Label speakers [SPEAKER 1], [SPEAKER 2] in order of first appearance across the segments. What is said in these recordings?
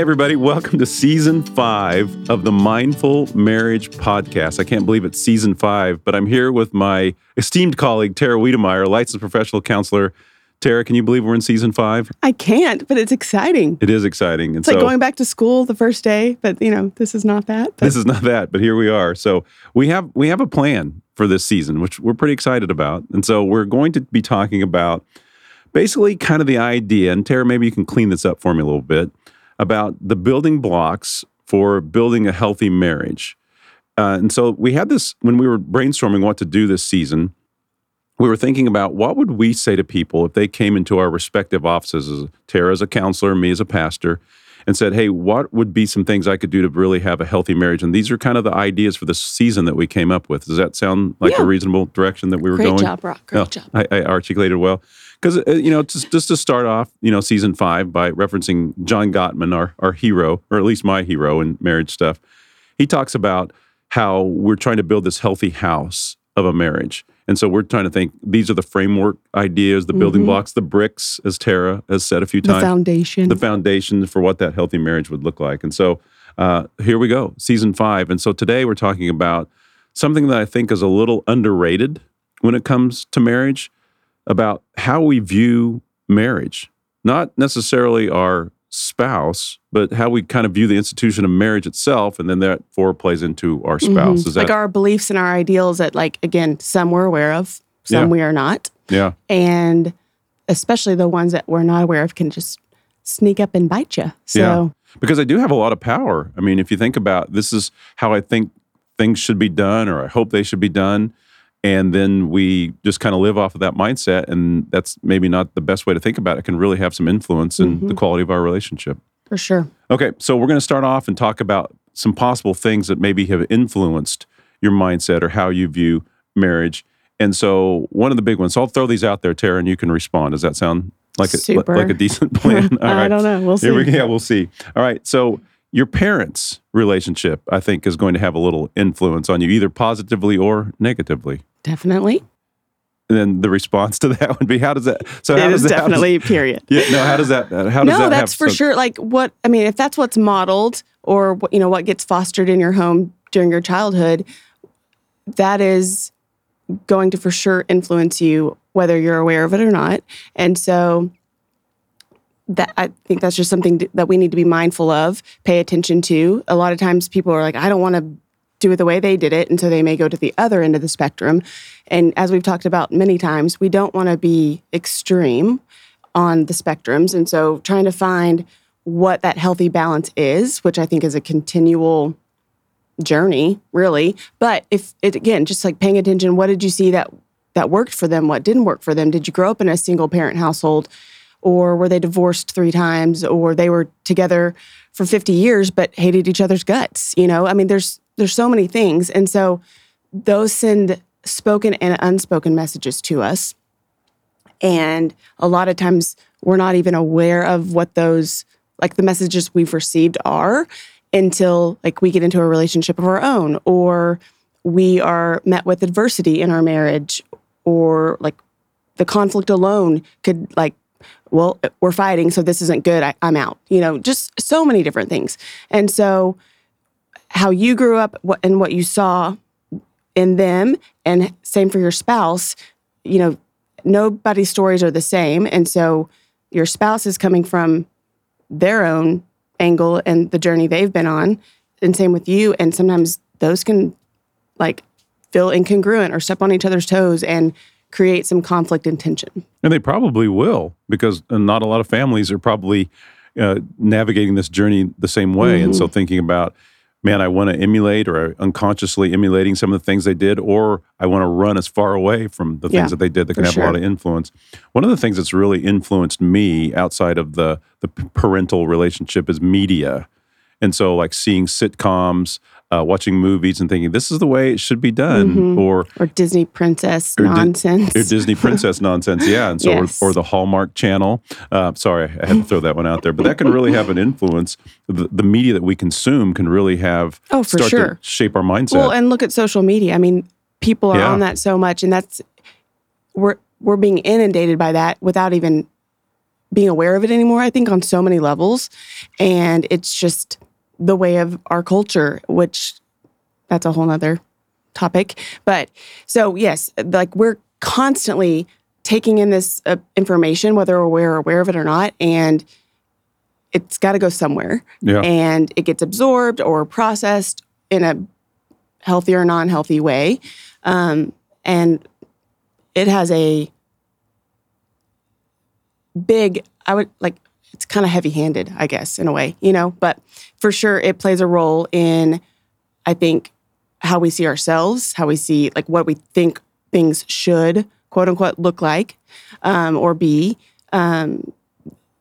[SPEAKER 1] Hey, everybody, welcome to season five of the Mindful Marriage Podcast. I can't believe it's season five, but I'm here with my esteemed colleague, Tara Wiedemeyer, licensed professional counselor. Tara, can you believe we're in season five?
[SPEAKER 2] I can't, but it's exciting.
[SPEAKER 1] It is exciting. And
[SPEAKER 2] It's like going back to school the first day, but you know, this is not that. But
[SPEAKER 1] this is not that, but here we are. So we have we have a plan for this season, which we're pretty excited about. And so we're going to be talking about basically kind of the idea, and Tara, maybe you can clean this up for me a little bit, about the building blocks for building a healthy marriage. Uh, and so we had this when we were brainstorming what to do this season. We were thinking about what would we say to people if they came into our respective offices, as Tara as a counselor, me as a pastor, and said, "Hey, what would be some things I could do to really have a healthy marriage?" And these are kind of the ideas for the season that we came up with. Does that sound like
[SPEAKER 2] Yeah.
[SPEAKER 1] a reasonable direction that we were
[SPEAKER 2] great
[SPEAKER 1] going?
[SPEAKER 2] job, Brock. Great job.
[SPEAKER 1] I, I articulated well. Because, uh, you know, just, just to start off, you know, season five by referencing John Gottman, our, our hero, or at least my hero in marriage stuff, he talks about how we're trying to build this healthy house of a marriage. And so we're trying to think these are the framework ideas, the building
[SPEAKER 2] Mhm.
[SPEAKER 1] blocks, the bricks, as Tara has said a few times.
[SPEAKER 2] The foundation.
[SPEAKER 1] the foundation for what that healthy marriage would look like. And so uh, here we go, season five. And so today we're talking about something that I think is a little underrated when it comes to marriage about how we view marriage, not necessarily our spouse, but how we kind of view the institution of marriage itself. And then that four plays into our spouse.
[SPEAKER 2] Mhm.
[SPEAKER 1] Is that,
[SPEAKER 2] like our beliefs and our ideals that, like, again, some we're aware of, some
[SPEAKER 1] Yeah.
[SPEAKER 2] we are not.
[SPEAKER 1] yeah.
[SPEAKER 2] And especially the ones that we're not aware of can just sneak up and bite you. So,
[SPEAKER 1] Yeah. because I do have a lot of power. I mean, if you think about this is how I think things should be done, or I hope they should be done. And then we just kind of live off of that mindset. And that's maybe not the best way to think about it. It can really have some influence in the mm-hmm. quality of our relationship.
[SPEAKER 2] for sure.
[SPEAKER 1] Okay, so we're going to start off and talk about some possible things that maybe have influenced your mindset or how you view marriage. And so, one of the big ones, so I'll throw these out there, Tara, and you can respond. Does that sound like a,
[SPEAKER 2] Super.
[SPEAKER 1] like a decent plan? All
[SPEAKER 2] I don't know. We'll see.
[SPEAKER 1] Here we, yeah, we'll see. All right. So your parents' relationship, I think, is going to have a little influence on you, either positively or negatively.
[SPEAKER 2] Definitely.
[SPEAKER 1] And then the response to that would be, how does that? So how
[SPEAKER 2] it
[SPEAKER 1] does
[SPEAKER 2] is
[SPEAKER 1] that? how does-
[SPEAKER 2] definitely period.
[SPEAKER 1] yeah. No. How does that? How does
[SPEAKER 2] no,
[SPEAKER 1] that?
[SPEAKER 2] that's
[SPEAKER 1] have
[SPEAKER 2] for
[SPEAKER 1] some-
[SPEAKER 2] sure. Like what I mean, if that's what's modeled or what you know what gets fostered in your home during your childhood, that is going to for sure influence you whether you're aware of it or not. And so that I think that's just something that we need to be mindful of, pay attention to. A lot of times people are like, I don't want to do it the way they did it, and so they may go to the other end of the spectrum. And as we've talked about many times, we don't want to be extreme on the spectrums. And so trying to find what that healthy balance is, which I think is a continual journey, really. But if it again, just like paying attention, what did you see that that worked for them? What didn't work for them? Did you grow up in a single parent household? Or were they divorced three times, or they were together for 50 years but hated each other's guts? You know, I mean, there's there's so many things. And so those send spoken and unspoken messages to us. And a lot of times we're not even aware of what those, like the messages we've received are until like we get into a relationship of our own or we are met with adversity in our marriage or like the conflict alone could like well we're fighting so this isn't good I, i'm out you know just so many different things and so how you grew up what, and what you saw in them and same for your spouse you know nobody's stories are the same and so your spouse is coming from their own angle and the journey they've been on and same with you and sometimes those can like feel incongruent or step on each other's toes and create some conflict and tension
[SPEAKER 1] And they probably will, because uh, not a lot of families are probably uh, navigating this journey the same way. And so
[SPEAKER 2] Mm-hmm.
[SPEAKER 1] thinking about, man, I want to emulate or unconsciously emulating some of the things they did, or I want to run as far away from the things
[SPEAKER 2] Yeah,
[SPEAKER 1] that they did that can have a lot of influence. One of the things that's really influenced me outside of the the parental relationship is media. And so, like seeing sitcoms, uh, watching movies, and thinking this is the way it should be done,
[SPEAKER 2] Mhm.
[SPEAKER 1] or
[SPEAKER 2] or Disney princess
[SPEAKER 1] Or Di-
[SPEAKER 2] nonsense.
[SPEAKER 1] or Disney princess nonsense, yeah, and so
[SPEAKER 2] Yes.
[SPEAKER 1] or, or the Hallmark Channel. Uh, sorry, I had to throw that one out there, but that can really have an influence. The, the media that we consume can really have
[SPEAKER 2] Oh, for
[SPEAKER 1] start
[SPEAKER 2] sure.
[SPEAKER 1] to shape our mindset.
[SPEAKER 2] Well, and look at social media. I mean, people are
[SPEAKER 1] Yeah.
[SPEAKER 2] on that so much, and that's we're we're being inundated by that without even being aware of it anymore, I think, on so many levels. And it's just the way of our culture, which that's a whole nother topic. But so, yes, like we're constantly taking in this uh, information, whether we're aware of it or not, and it's got to go somewhere.
[SPEAKER 1] Yeah.
[SPEAKER 2] And it gets absorbed or processed in a healthy or non healthy way. Um, and it has a big, I would like, it's kind of heavy handed, I guess, in a way, you know, but for sure it plays a role in, I think, how we see ourselves, how we see like what we think things should quote unquote look like um, or be. Um,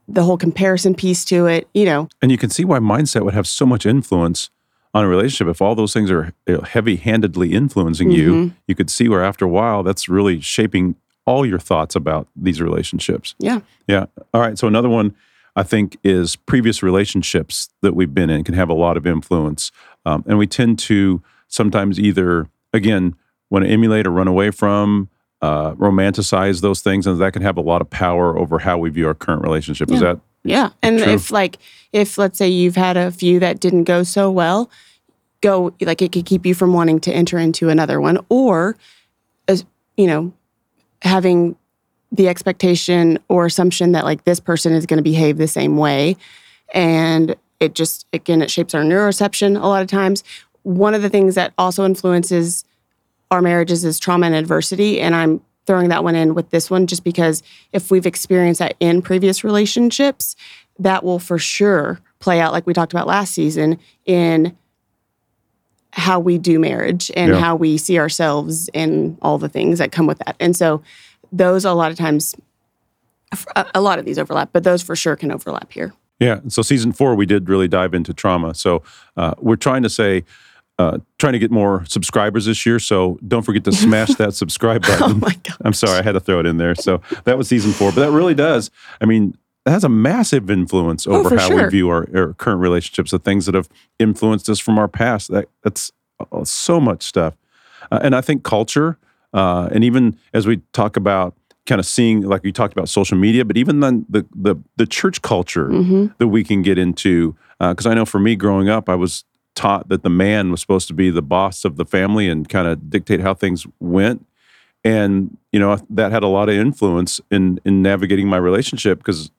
[SPEAKER 2] the whole comparison piece to it, you know.
[SPEAKER 1] And you can see why mindset would have so much influence on a relationship. If all those things are heavy handedly influencing you,
[SPEAKER 2] Mhm.
[SPEAKER 1] you could see where after a while that's really shaping all your thoughts about these relationships.
[SPEAKER 2] Yeah.
[SPEAKER 1] Yeah. All right. So another one I think is previous relationships that we've been in can have a lot of influence. Um, and we tend to sometimes either, again, want to emulate or run away from, uh, romanticize those things. And that can have a lot of power over how we view our current relationship. Is that
[SPEAKER 2] Yeah. And
[SPEAKER 1] True.
[SPEAKER 2] if like if let's say you've had a few that didn't go so well, go like it could keep you from wanting to enter into another one or you know, having the expectation or assumption that like this person is going to behave the same way and it just again it shapes our neuroception a lot of times. One of the things that also influences our marriages is trauma and adversity. And I'm throwing that one in with this one just because if we've experienced that in previous relationships, that will for sure play out, like we talked about last season, in how we do marriage and
[SPEAKER 1] Yeah.
[SPEAKER 2] how we see ourselves and all the things that come with that. And so, those a lot of times, a lot of these overlap, but those for sure can overlap here.
[SPEAKER 1] Yeah. So season four, we did really dive into trauma. So uh, we're trying to say, uh, trying to get more subscribers this year. So don't forget to smash that subscribe button.
[SPEAKER 2] Oh
[SPEAKER 1] button.
[SPEAKER 2] my God.
[SPEAKER 1] I'm sorry, I had to throw it in there. So that was season four, but that really does. I mean, it has a massive influence over
[SPEAKER 2] Oh,
[SPEAKER 1] how
[SPEAKER 2] sure.
[SPEAKER 1] we view our, our current relationships, the things that have influenced us from our past. That that's uh, so much stuff, uh, and I think culture, uh, and even as we talk about kind of seeing, like we talked about social media, but even then the the the church culture
[SPEAKER 2] hmm
[SPEAKER 1] that we can get into. Because I know for me growing up, I was taught that the man was supposed to be the boss of the family and kind of dictate how things went. And you know that had a lot of influence in in navigating my relationship because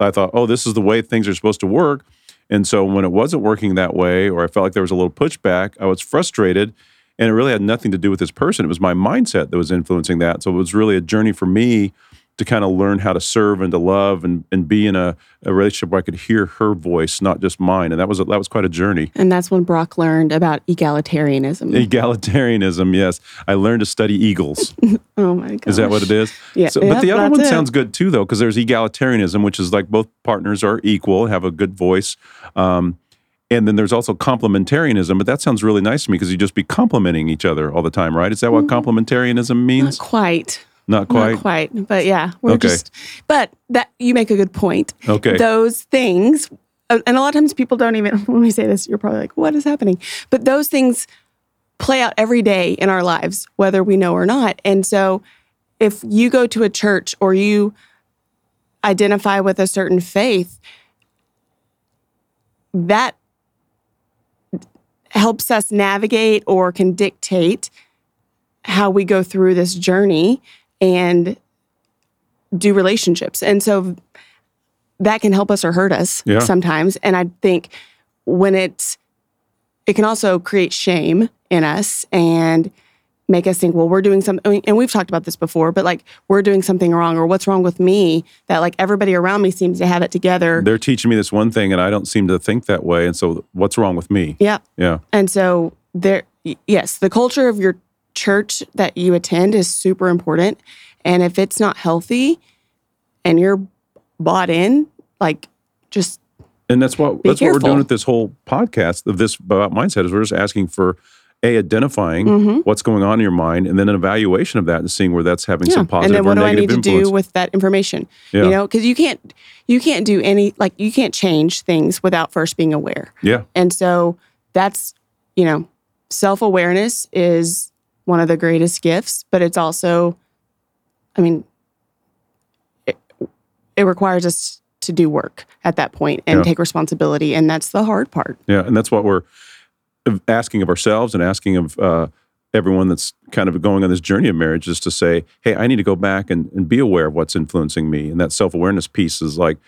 [SPEAKER 1] I thought, oh, this is the way things are supposed to work. And so when it wasn't working that way, or I felt like there was a little pushback, I was frustrated. And it really had nothing to do with this person. It was my mindset that was influencing that. So it was really a journey for me to kind of learn how to serve and to love and, and be in a, a relationship where I could hear her voice, not just mine. And that was a, that was quite a journey.
[SPEAKER 2] And that's when Brock learned about egalitarianism.
[SPEAKER 1] Egalitarianism, yes. I learned to study eagles.
[SPEAKER 2] oh my god!
[SPEAKER 1] Is that what it is?
[SPEAKER 2] Yeah.
[SPEAKER 1] So, but
[SPEAKER 2] Yep,
[SPEAKER 1] the other one
[SPEAKER 2] it.
[SPEAKER 1] sounds good too, though, because there's egalitarianism, which is like both partners are equal, have a good voice. Um, and then there's also complementarianism, but that sounds really nice to me because you just be complimenting each other all the time, right? Is that what mm-hmm.
[SPEAKER 2] complementarianism
[SPEAKER 1] means?
[SPEAKER 2] Not quite.
[SPEAKER 1] Not quite.
[SPEAKER 2] Not quite. But yeah, we're
[SPEAKER 1] Okay.
[SPEAKER 2] just. But that you make a good point.
[SPEAKER 1] Okay.
[SPEAKER 2] Those things, and a lot of times people don't even. When we say this, you're probably like, "What is happening?" But those things play out every day in our lives, whether we know or not. And so, if you go to a church or you identify with a certain faith, that helps us navigate or can dictate how we go through this journey and do relationships. And so that can help us or hurt us
[SPEAKER 1] Yeah.
[SPEAKER 2] sometimes. And I think when it's, it can also create shame in us and make us think, well, we're doing something. And we've talked about this before, but like we're doing something wrong or what's wrong with me that like everybody around me seems to have it together.
[SPEAKER 1] They're teaching me this one thing, and I don't seem to think that way. And so, what's wrong with me?
[SPEAKER 2] yeah.
[SPEAKER 1] Yeah.
[SPEAKER 2] And so there yes, the culture of your church that you attend is super important. And if it's not healthy and you're bought in, like just
[SPEAKER 1] And that's what that's what we're doing with this whole podcast of this about mindset is we're just asking for a identifying
[SPEAKER 2] Mhm.
[SPEAKER 1] what's going on in your mind and then an evaluation of that and seeing where that's having some
[SPEAKER 2] and then what do I need to
[SPEAKER 1] influence.
[SPEAKER 2] do with that information?
[SPEAKER 1] Yeah.
[SPEAKER 2] You know, because you can't you can't do any like you can't change things without first being aware.
[SPEAKER 1] yeah.
[SPEAKER 2] And so that's, you know, self awareness is one of the greatest gifts, but it's also, I mean, it, it requires us to do work at that point and
[SPEAKER 1] Yeah.
[SPEAKER 2] take responsibility, and that's the hard part.
[SPEAKER 1] Yeah, and that's what we're asking of ourselves and asking of uh, everyone that's kind of going on this journey of marriage is to say, hey, I need to go back and, and be aware of what's influencing me. And that self awareness piece is like,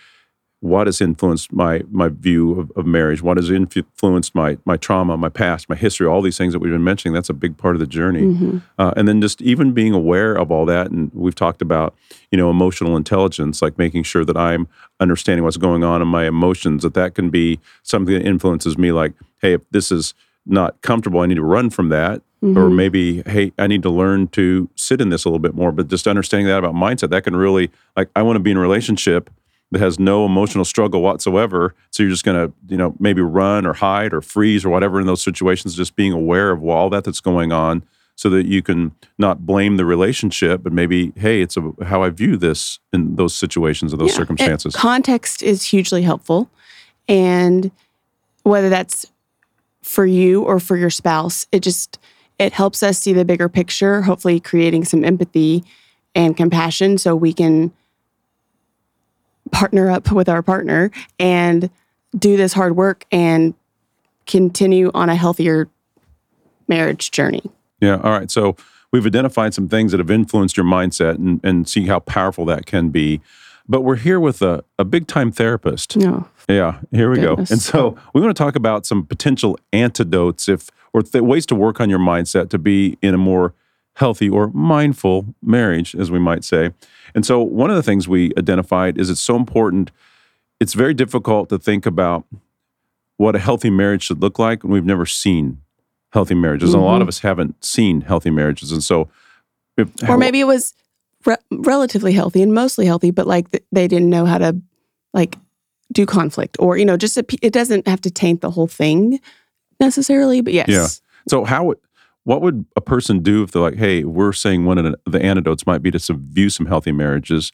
[SPEAKER 1] what has influenced my my view of, of marriage? What has influenced my my trauma, my past, my history, all these things that we've been mentioning? That's a big part of the journey.
[SPEAKER 2] Mm-hmm.
[SPEAKER 1] Uh, and then just even being aware of all that, and we've talked about you know emotional intelligence, like making sure that I'm understanding what's going on in my emotions. That that can be something that influences me. Like, hey, if this is not comfortable, I need to run from that. Or maybe, hey, I need to learn to sit in this a little bit more. But just understanding that about mindset, that can really like I want to be in a relationship that has no emotional struggle whatsoever. So you're just going to, you know, maybe run or hide or freeze or whatever in those situations. Just being aware of all that that's going on, so that you can not blame the relationship, but maybe, hey, it's a, how I view this in those situations or those
[SPEAKER 2] Yeah,
[SPEAKER 1] circumstances.
[SPEAKER 2] context is hugely helpful. And whether that's for you or for your spouse, it just it helps us see the bigger picture, hopefully creating some empathy and compassion so we can partner up with our partner and do this hard work and continue on a healthier marriage journey.
[SPEAKER 1] Yeah. All right. So we've identified some things that have influenced your mindset and, and see how powerful that can be. But we're here with a, a big time therapist.
[SPEAKER 2] No.
[SPEAKER 1] Yeah, here we go. And so we want to talk about some potential antidotes if or th- ways to work on your mindset to be in a more healthy or mindful marriage, as we might say. And so one of the things we identified is it's so important. It's very difficult to think about what a healthy marriage should look like when we've never seen healthy marriages. And a lot mm-hmm. of us haven't seen healthy marriages. And so, if,
[SPEAKER 2] or maybe it was re- relatively healthy and mostly healthy, but like th- they didn't know how to like do conflict or you know just a, it doesn't have to taint the whole thing necessarily, but yes,
[SPEAKER 1] Yeah. So how what would a person do if they're like, hey, we're saying one of the antidotes might be to view some healthy marriages?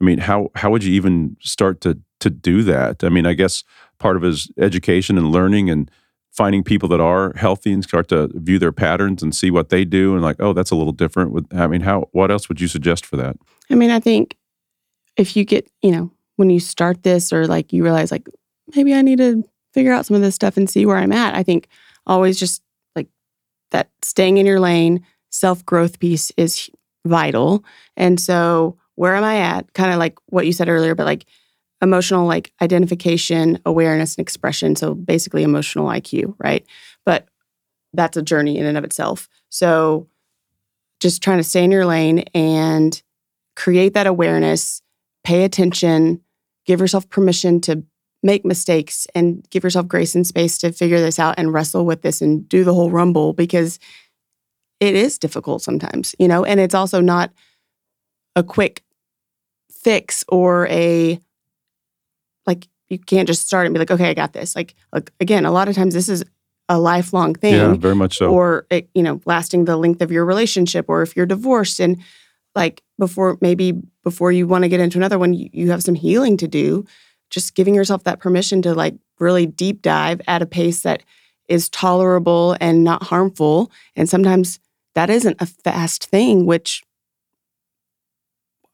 [SPEAKER 1] I mean, how how would you even start to to do that? I mean, I guess part of is education and learning and finding people that are healthy and start to view their patterns and see what they do and like, oh, that's a little different. With I mean, how what else would you suggest for that?
[SPEAKER 2] I mean, I think if you get you know when you start this or like you realize like maybe I need to figure out some of this stuff and see where I'm at. I think always just that staying in your lane, self growth piece is vital. And so, where am I at? Kind of like what you said earlier, but like emotional like identification, awareness, and expression. So basically, emotional IQ, right? But that's a journey in and of itself. So, just trying to stay in your lane and create that awareness, pay attention, give yourself permission to make mistakes and give yourself grace and space to figure this out and wrestle with this and do the whole rumble because it is difficult sometimes, you know, and it's also not a quick fix or a like you can't just start and be like, okay, I got this. Like, like again, a lot of times this is a lifelong thing
[SPEAKER 1] Yeah, very much so.
[SPEAKER 2] or it, you know lasting the length of your relationship or if you're divorced and like before maybe before you want to get into another one you, you have some healing to do just giving yourself that permission to like really deep dive at a pace that is tolerable and not harmful and sometimes that isn't a fast thing which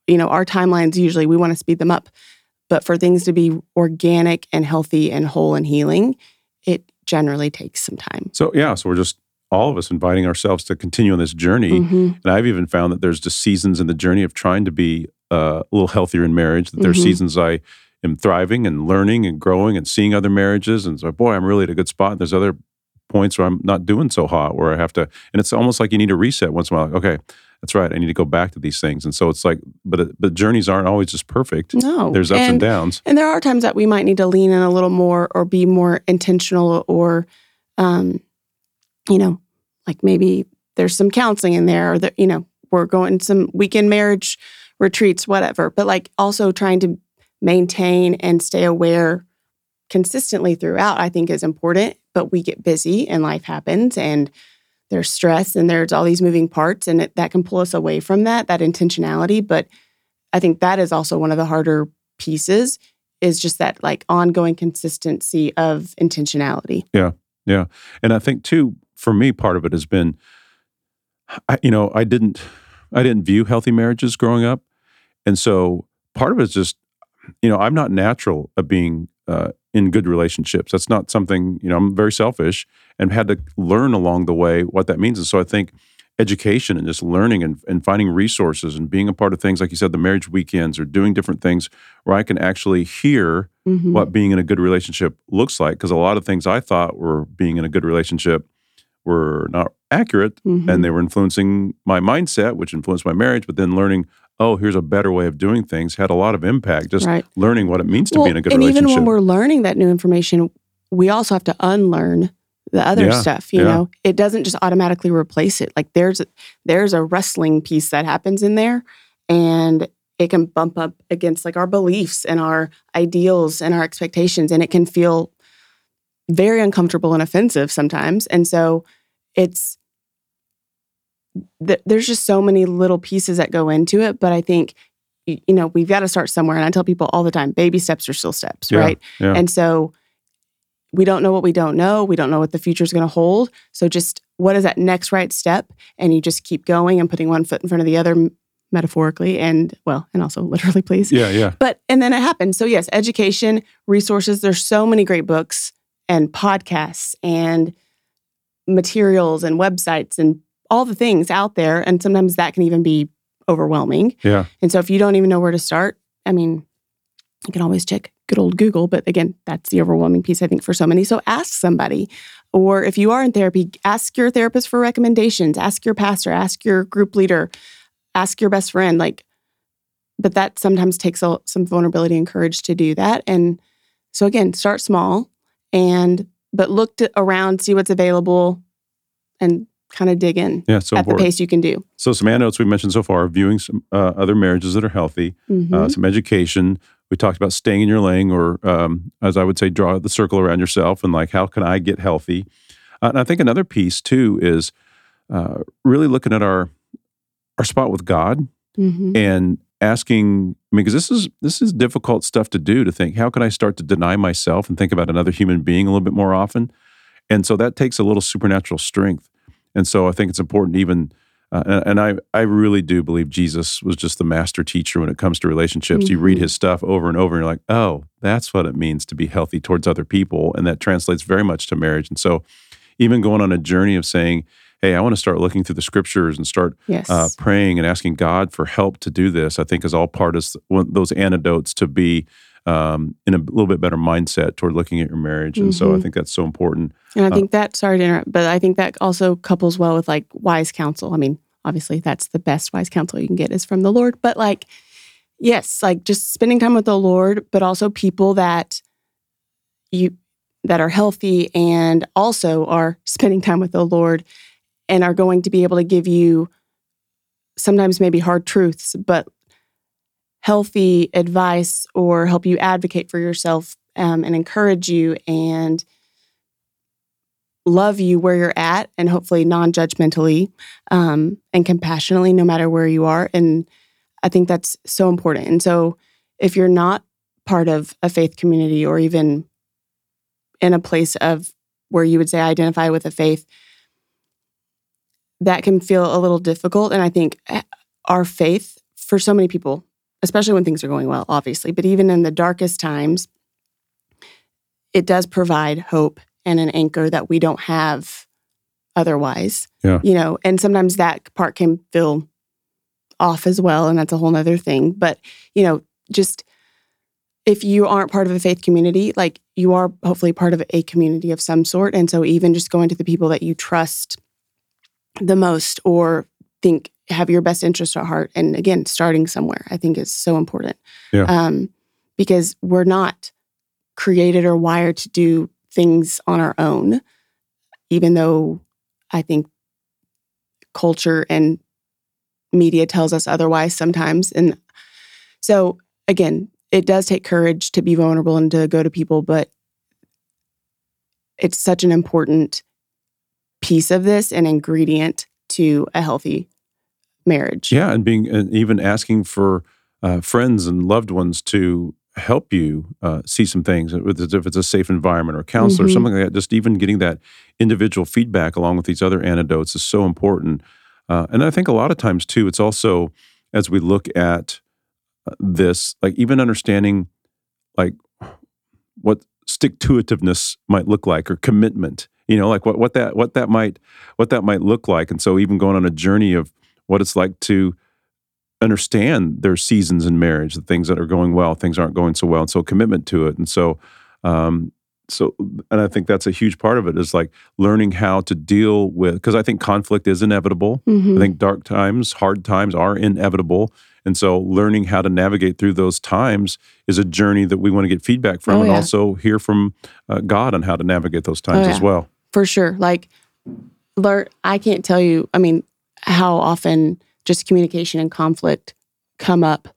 [SPEAKER 2] you know our timelines usually we want to speed them up but for things to be organic and healthy and whole and healing it generally takes some time
[SPEAKER 1] so yeah, so we're just all of us inviting ourselves to continue on this journey.
[SPEAKER 2] Mhm.
[SPEAKER 1] And I've even found that there's just seasons in the journey of trying to be uh, a little healthier in marriage. That there's
[SPEAKER 2] Mhm.
[SPEAKER 1] seasons I am thriving and learning and growing and seeing other marriages. And so, boy, I'm really at a good spot. And There's other points where I'm not doing so hot, where I have to, and it's almost like you need to reset once in a while. Like, okay, that's right. I need to go back to these things. And so it's like, but it, but journeys aren't always just perfect.
[SPEAKER 2] No.
[SPEAKER 1] There's ups and,
[SPEAKER 2] and
[SPEAKER 1] downs.
[SPEAKER 2] And there are times that we might need to lean in a little more or be more intentional or, um, you know, like maybe there's some counseling in there or that, you know, we're going some weekend marriage retreats, whatever. But like also trying to maintain and stay aware consistently throughout, I think is important. But we get busy and life happens and there's stress and there's all these moving parts and it, that can pull us away from that, that intentionality. But I think that is also one of the harder pieces is just that like ongoing consistency of intentionality.
[SPEAKER 1] Yeah. Yeah. And I think too, for me, part of it has been, I, you know, I didn't, I didn't view healthy marriages growing up. And so part of it is just, you know, I'm not natural at being uh, in good relationships. That's not something, you know, I'm very selfish and had to learn along the way what that means. And so I think education and just learning and, and finding resources and being a part of things like you said the marriage weekends or doing different things where i can actually hear
[SPEAKER 2] Mhm.
[SPEAKER 1] what being in a good relationship looks like because a lot of things i thought were being in a good relationship were not accurate
[SPEAKER 2] Mhm.
[SPEAKER 1] and they were influencing my mindset which influenced my marriage but then learning oh here's a better way of doing things had a lot of impact just
[SPEAKER 2] right.
[SPEAKER 1] learning what it means to
[SPEAKER 2] Well,
[SPEAKER 1] be in a good
[SPEAKER 2] and
[SPEAKER 1] relationship
[SPEAKER 2] even when we're learning that new information, we also have to unlearn the other
[SPEAKER 1] Yeah,
[SPEAKER 2] stuff. You
[SPEAKER 1] yeah.
[SPEAKER 2] know, it doesn't just automatically replace it. Like there's there's a wrestling piece that happens in there, and it can bump up against like our beliefs and our ideals and our expectations, and it can feel very uncomfortable and offensive sometimes. And so, it's th- there's just so many little pieces that go into it. But I think you know we've got to start somewhere, and I tell people all the time, baby steps are still steps,
[SPEAKER 1] Yeah,
[SPEAKER 2] right?
[SPEAKER 1] yeah.
[SPEAKER 2] And so we don't know what we don't know. We don't know what the future is going to hold. So just what is that next right step? And you just keep going and putting one foot in front of the other metaphorically and well, and also literally, please.
[SPEAKER 1] yeah yeah
[SPEAKER 2] But and then it happens. So yes, education, resources, there's so many great books and podcasts and materials and websites and all the things out there and sometimes that can even be overwhelming.
[SPEAKER 1] yeah
[SPEAKER 2] And so if you don't even know where to start, I mean, you can always check good old Google, but again, that's the overwhelming piece I think for so many. So ask somebody. Or if you are in therapy, ask your therapist for recommendations, ask your pastor, ask your group leader, ask your best friend like but that sometimes takes a, some vulnerability and courage to do that. And so again, start small and but look to, around, see what's available and kind of dig in
[SPEAKER 1] yeah so
[SPEAKER 2] at the pace you can do.
[SPEAKER 1] so some anecdotes we mentioned so far viewing some uh, other marriages that are healthy
[SPEAKER 2] Mhm.
[SPEAKER 1] uh, some education. We talked about staying in your lane, or um, as I would say, draw the circle around yourself and like, how can I get healthy? Uh, and I think another piece too is uh, really looking at our our spot with God
[SPEAKER 2] Mhm.
[SPEAKER 1] and asking. I mean, because this is this is difficult stuff to do. To think, how can I start to deny myself and think about another human being a little bit more often? And so that takes a little supernatural strength. And so I think it's important even uh, and, and I, I really do believe Jesus was just the master teacher when it comes to relationships. You read
[SPEAKER 2] Mhm.
[SPEAKER 1] his stuff over and over, and you're like, oh, that's what it means to be healthy towards other people. And that translates very much to marriage. And so, even going on a journey of saying, hey, I want to start looking through the scriptures and start
[SPEAKER 2] Yes.
[SPEAKER 1] uh, praying and asking God for help to do this, I think is all part of those antidotes to be um, in a little bit better mindset toward looking at your marriage. And so I
[SPEAKER 2] Mhm.
[SPEAKER 1] think that's so important.
[SPEAKER 2] And I
[SPEAKER 1] Uh,
[SPEAKER 2] think that, sorry to interrupt, but I think that also couples well with like wise counsel. I mean, obviously, that's the best wise counsel you can get is from the Lord. But like, yes, like just spending time with the Lord, but also people that you, that are healthy and also are spending time with the Lord and are going to be able to give you sometimes maybe hard truths, but healthy advice or help you advocate for yourself um, and encourage you and love you where you're at and hopefully non-judgmentally um, and compassionately no matter where you are. And i think that's so important. And so if you're not part of a faith community or even in a place of where you would say identify with a faith that can feel a little difficult. And i think eh, our faith for so many people especially when things are going well obviously but even in the darkest times it does provide hope and an anchor that we don't have otherwise.
[SPEAKER 1] Yeah.
[SPEAKER 2] You know, and sometimes that part can feel off as well. And that's a whole nother thing. But, you know, just if you aren't part of a faith community, like you are hopefully part of a community of some sort. And so even just going to the people that you trust the most or think have your best interest at heart. And again, starting somewhere, I think is so important.
[SPEAKER 1] Yeah.
[SPEAKER 2] Um, because we're not created or wired to do things on our own, even though I think culture and media tells us otherwise sometimes. And so, again, it does take courage to be vulnerable and to go to people, but it's such an important piece of this and ingredient to a healthy marriage.
[SPEAKER 1] Yeah, and being and even asking for uh, friends and loved ones to help you uh, see some things, whether if it's a safe environment or counselor or
[SPEAKER 2] Mhm.
[SPEAKER 1] something like that. Just even getting that individual feedback along with these other antidotes is so important. Uh, and I think a lot of times too, it's also as we look at uh, this, like even understanding like what stick to itiveness might look like or commitment you know like what, what that what that might what that might look like and so even going on a journey of what it's like to understand their seasons in marriage the things that are going well things aren't going so well and so commitment to it and so um so and i think that's a huge part of it is like learning how to deal with because i think conflict is inevitable
[SPEAKER 2] Mhm.
[SPEAKER 1] I think dark times, hard times are inevitable. And so learning how to navigate through those times is a journey that we want to get feedback from
[SPEAKER 2] Oh,
[SPEAKER 1] and
[SPEAKER 2] yeah.
[SPEAKER 1] also hear from uh, God on how to navigate those times
[SPEAKER 2] Oh,
[SPEAKER 1] as well.
[SPEAKER 2] for sure. Like, learn. I can't tell you. I mean, how often just communication and conflict come up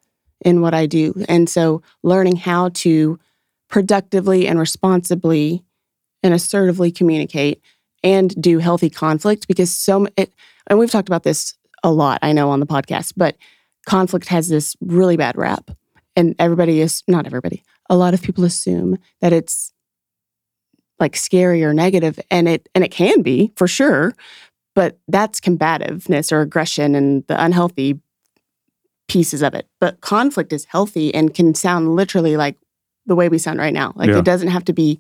[SPEAKER 2] in what I do, and so learning how to productively and responsibly and assertively communicate and do healthy conflict because so it, and we've talked about this a lot. I know on the podcast, but conflict has this really bad rap, and everybody is not everybody. A lot of people assume that it's like scary or negative and it and it can be for sure but that's combativeness or aggression and the unhealthy pieces of it but conflict is healthy and can sound literally like the way we sound right now like
[SPEAKER 1] Yeah.
[SPEAKER 2] it doesn't have to be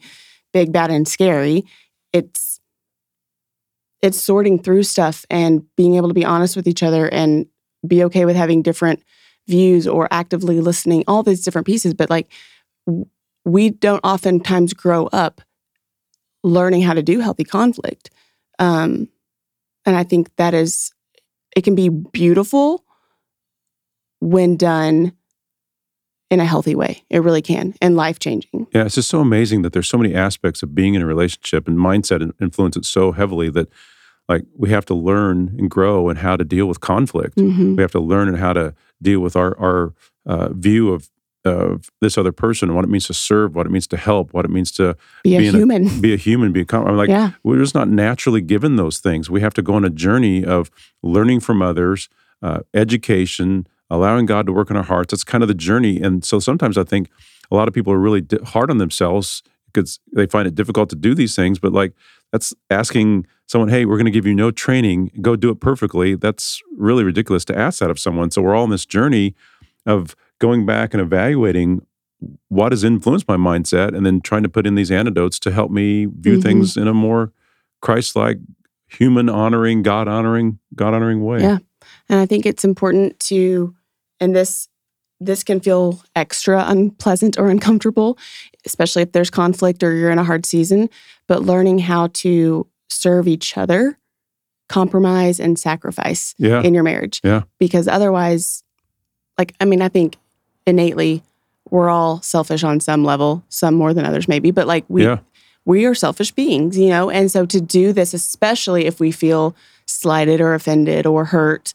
[SPEAKER 2] big bad and scary it's it's sorting through stuff and being able to be honest with each other and be okay with having different views or actively listening all these different pieces but like we don't oftentimes grow up learning how to do healthy conflict. Um, and I think that is, it can be beautiful when done in a healthy way. It really can and life changing.
[SPEAKER 1] Yeah, it's just so amazing that there's so many aspects of being in a relationship and mindset in- influence it so heavily that like we have to learn and grow and how to deal with conflict.
[SPEAKER 2] Mhm.
[SPEAKER 1] We have to learn and how to deal with our our uh, view of of this other person, what it means to serve, what it means to help, what it means to
[SPEAKER 2] Be a
[SPEAKER 1] Being a-
[SPEAKER 2] human.
[SPEAKER 1] be a human, be a I'm like
[SPEAKER 2] yeah.
[SPEAKER 1] we're just not naturally given those things. We have to go on a journey of learning from others, uh, education, allowing God to work in our hearts. That's kind of the journey. And so sometimes I think a lot of people are really di- hard on themselves because they find it difficult to do these things. But like that's asking someone, hey, we're going to give you no training, go do it perfectly. That's really ridiculous to ask that of someone. So we're all on this journey of going back and evaluating what has influenced my mindset and then trying to put in these antidotes to help me view
[SPEAKER 2] Mhm.
[SPEAKER 1] things in a more christ-like human honoring god honoring god honoring way
[SPEAKER 2] Yeah. And I think it's important to, and this this can feel extra unpleasant or uncomfortable, especially if there's conflict or you're in a hard season. But learning how to serve each other, compromise, and sacrifice
[SPEAKER 1] yeah
[SPEAKER 2] in your marriage.
[SPEAKER 1] Yeah.
[SPEAKER 2] Because otherwise, like, I mean, I think innately we're all selfish on some level, some more than others, maybe, but like we
[SPEAKER 1] yeah
[SPEAKER 2] we are selfish beings, you know? And so to do this, especially if we feel slighted or offended or hurt,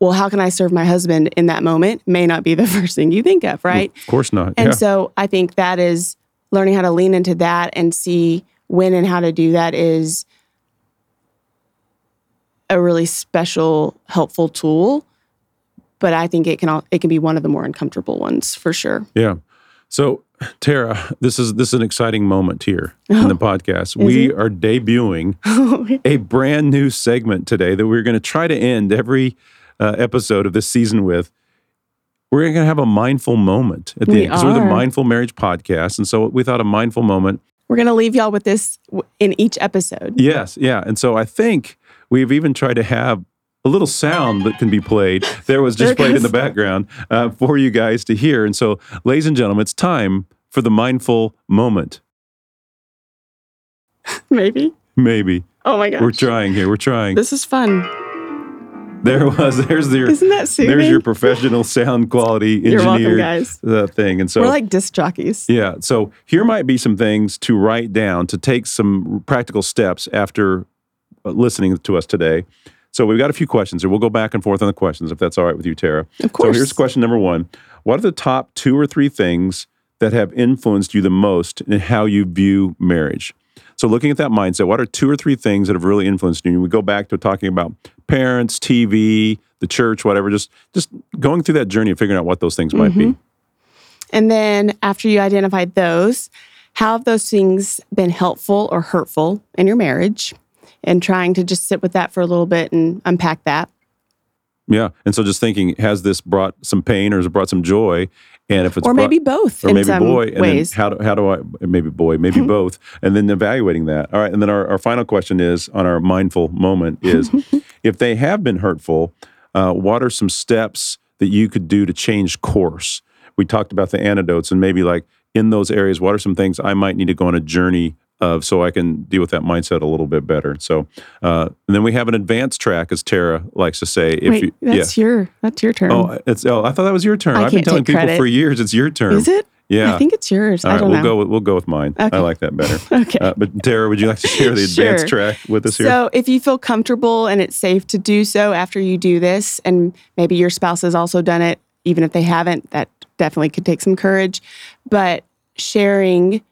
[SPEAKER 2] well, how can I serve my husband in that moment may not be the first thing you think of, right?
[SPEAKER 1] of course not
[SPEAKER 2] And
[SPEAKER 1] yeah
[SPEAKER 2] so I think that is learning how to lean into that and see when and how to do that is a really special, helpful tool. But I think it can al- it can be one of the more uncomfortable ones for sure.
[SPEAKER 1] yeah so tara this is this is an exciting moment here in the podcast we
[SPEAKER 2] it?
[SPEAKER 1] are debuting a brand new segment today that we're going to try to end every uh, episode of this season with. We're going to have a mindful moment at the
[SPEAKER 2] We
[SPEAKER 1] end because we're the. Mindful Marriage Podcast. And so we thought a mindful moment.
[SPEAKER 2] We're gonna leave y'all with this in each episode.
[SPEAKER 1] Yes, yeah. And so I think we've even tried to have a little sound that can be played. There was just
[SPEAKER 2] There
[SPEAKER 1] played in the background uh, for you guys to hear. And so, ladies and gentlemen, it's time for the mindful moment.
[SPEAKER 2] Maybe.
[SPEAKER 1] Maybe.
[SPEAKER 2] Oh my gosh.
[SPEAKER 1] We're trying here. We're trying.
[SPEAKER 2] This is fun.
[SPEAKER 1] There was, there's your,
[SPEAKER 2] Isn't that soothing?
[SPEAKER 1] there's your professional sound quality engineer
[SPEAKER 2] guys.
[SPEAKER 1] uh, thing. And so,
[SPEAKER 2] We're like disc jockeys.
[SPEAKER 1] yeah. So here might be some things to write down to take some practical steps after uh, listening to us today. So we've got a few questions here. We'll go back and forth on the questions if that's all right with you, Tara.
[SPEAKER 2] Of course.
[SPEAKER 1] So here's question number one What are the top two or three things that have influenced you the most in how you view marriage? So looking at that mindset, what are two or three things that have really influenced you? We go back to talking about parents, TV, the church, whatever, just just going through that journey of figuring out what those things might be. Mm-hmm.
[SPEAKER 2] And then after you identified those, how have those things been helpful or hurtful in your marriage? And trying to just sit with that for a little bit and unpack that.
[SPEAKER 1] Yeah. And so just thinking, has this brought some pain or has it brought some joy? and if it's
[SPEAKER 2] or
[SPEAKER 1] brought-
[SPEAKER 2] maybe both
[SPEAKER 1] or maybe boy, and
[SPEAKER 2] ways.
[SPEAKER 1] then how do how do I maybe boy, maybe both, and then evaluating that. All right, and then our, our final question is on our mindful moment is if they have been hurtful, uh, what are some steps that you could do to change course? We talked about the antidotes, and maybe like in those areas, what are some things I might need to go on a journey of so I can deal with that mindset a little bit better. So, uh, and then we have an advanced track, as Tara likes to say. If
[SPEAKER 2] Wait,
[SPEAKER 1] you,
[SPEAKER 2] that's your that's your turn.
[SPEAKER 1] Oh, it's oh, I thought that was your turn.
[SPEAKER 2] I
[SPEAKER 1] I've been telling people
[SPEAKER 2] credit.
[SPEAKER 1] for years it's your turn.
[SPEAKER 2] Is it?
[SPEAKER 1] Yeah.
[SPEAKER 2] I think it's yours.
[SPEAKER 1] All
[SPEAKER 2] I don't
[SPEAKER 1] we'll
[SPEAKER 2] know.
[SPEAKER 1] go with we'll go with mine. I like that better.
[SPEAKER 2] Okay.
[SPEAKER 1] Uh, but Tara, would you like to share the advanced track with us here?
[SPEAKER 2] So, if you feel comfortable and it's safe to do so after you do this, and maybe your spouse has also done it, even if they haven't, that definitely could take some courage. But sharing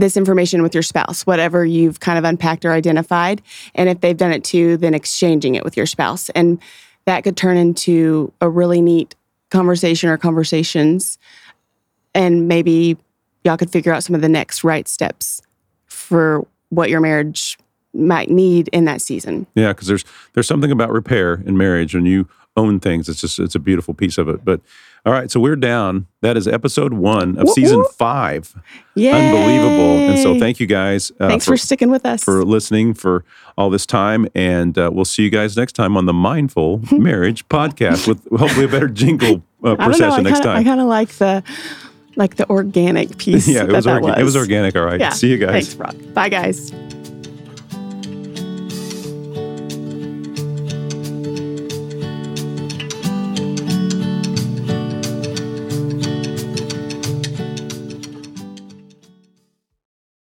[SPEAKER 2] this information with your spouse, whatever you've kind of unpacked or identified, and if they've done it too, then exchanging it with your spouse. And that could turn into a really neat conversation or conversations. And maybe y'all could figure out some of the next right steps for what your marriage might need in that season.
[SPEAKER 1] yeah, because there's there's something about repair in marriage when you own things. It's just it's a beautiful piece of it. But all right, so we're down. That is episode one of
[SPEAKER 2] Whoop,
[SPEAKER 1] season
[SPEAKER 2] whoop.
[SPEAKER 1] five.
[SPEAKER 2] Yeah.
[SPEAKER 1] Unbelievable. And so thank you guys uh,
[SPEAKER 2] Thanks
[SPEAKER 1] for,
[SPEAKER 2] for, sticking with us.
[SPEAKER 1] for listening for all this time. And uh, we'll see you guys next time on the Mindful Marriage Podcast with hopefully a better jingle uh,
[SPEAKER 2] know.
[SPEAKER 1] procession next
[SPEAKER 2] kinda, I kind of like the like the organic piece.
[SPEAKER 1] Yeah, it
[SPEAKER 2] that
[SPEAKER 1] was,
[SPEAKER 2] that
[SPEAKER 1] orga- it was organic. All right.
[SPEAKER 2] Yeah.
[SPEAKER 1] See you guys.
[SPEAKER 2] Thanks, Rob. Bye, guys.